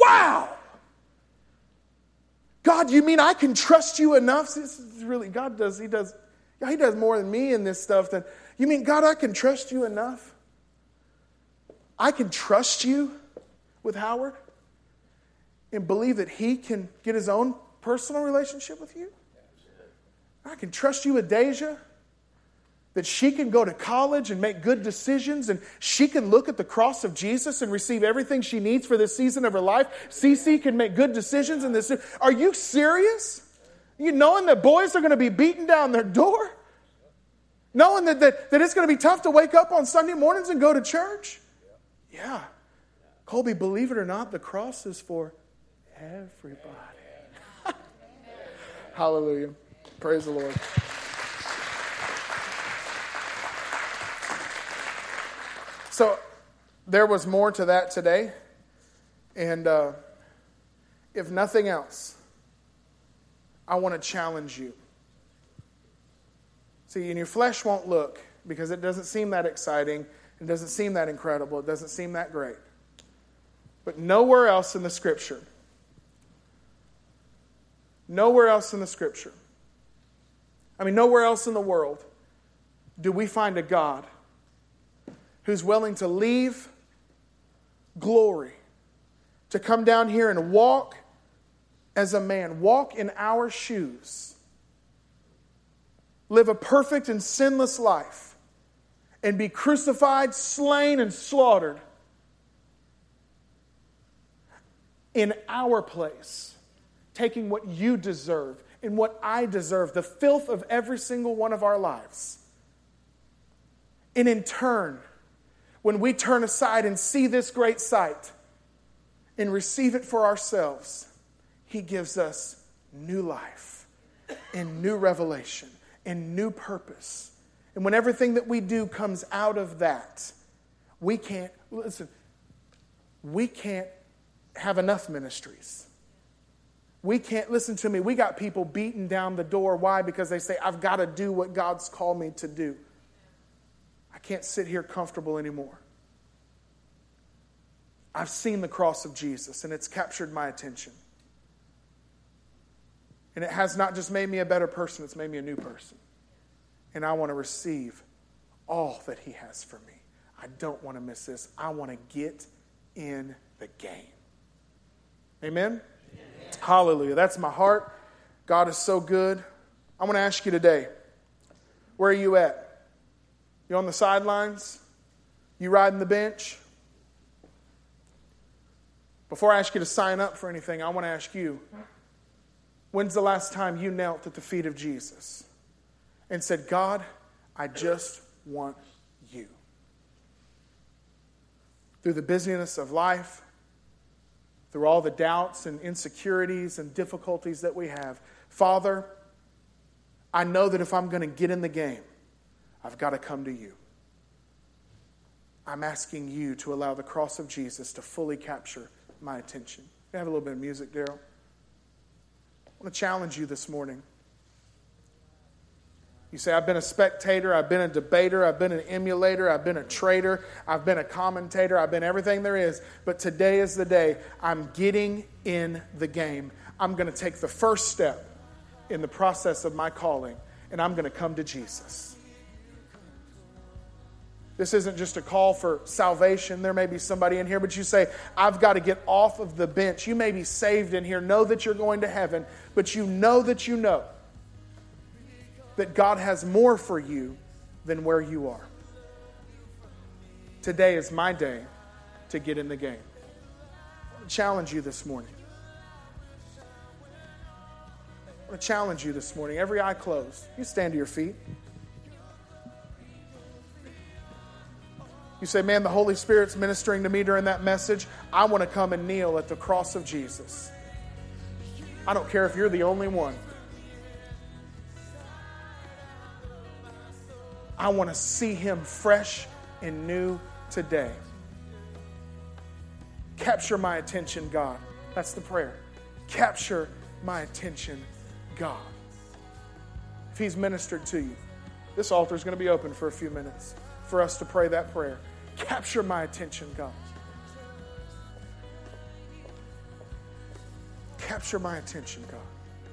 Wow! God, you mean I can trust you enough? This is really God does. He does. He does more than me in this stuff. Than you mean, God, I can trust you enough. I can trust you with Howard and believe that He can get His own personal relationship with you? I can trust you with Deja. That she can go to college and make good decisions, and she can look at the cross of Jesus and receive everything she needs for this season of her life. Cece can make good decisions in this. Are you serious? You knowing that boys are going to be beaten down their door? Knowing that, that, that it's going to be tough to wake up on Sunday mornings and go to church? Yeah. Colby, believe it or not, the cross is for everybody. (laughs) Hallelujah. Praise the Lord. So there was more to that today. And uh, if nothing else, I want to challenge you. See, and your flesh won't look because it doesn't seem that exciting. It doesn't seem that incredible. It doesn't seem that great. But nowhere else in the scripture Nowhere else in the scripture, I mean, nowhere else in the world do we find a God who's willing to leave glory to come down here and walk as a man, walk in our shoes, live a perfect and sinless life, and be crucified, slain, and slaughtered in our place, taking what you deserve and what I deserve, the filth of every single one of our lives. And in turn, when we turn aside and see this great sight and receive it for ourselves, He gives us new life and new revelation and new purpose. And when everything that we do comes out of that, we can't, listen, we can't have enough ministries. We can't, listen to me, we got people beating down the door. Why? Because they say, I've got to do what God's called me to do. I can't sit here comfortable anymore. I've seen the cross of Jesus and it's captured my attention. And it has not just made me a better person, it's made me a new person. And I want to receive all that He has for me. I don't want to miss this. I want to get in the game. Amen? Hallelujah. That's my heart. God is so good. I want to ask you today where are you at? You on the sidelines? You riding the bench? Before I ask you to sign up for anything, I want to ask you when's the last time you knelt at the feet of Jesus and said, God, I just want you? Through the busyness of life, through all the doubts and insecurities and difficulties that we have, Father, I know that if I'm going to get in the game, I've got to come to you. I'm asking you to allow the cross of Jesus to fully capture my attention. I have a little bit of music, Daryl? I want to challenge you this morning. You say, I've been a spectator, I've been a debater, I've been an emulator, I've been a trader, I've been a commentator, I've been everything there is, but today is the day I'm getting in the game. I'm going to take the first step in the process of my calling, and I'm going to come to Jesus. This isn't just a call for salvation. There may be somebody in here, but you say, I've got to get off of the bench. You may be saved in here, know that you're going to heaven, but you know that you know that God has more for you than where you are. Today is my day to get in the game. I want to challenge you this morning. I want to challenge you this morning. Every eye closed. You stand to your feet. You say, Man, the Holy Spirit's ministering to me during that message. I want to come and kneel at the cross of Jesus. I don't care if you're the only one. I want to see him fresh and new today. Capture my attention, God. That's the prayer. Capture my attention, God. If he's ministered to you, this altar is going to be open for a few minutes for us to pray that prayer. Capture my attention, God. Capture my attention, God.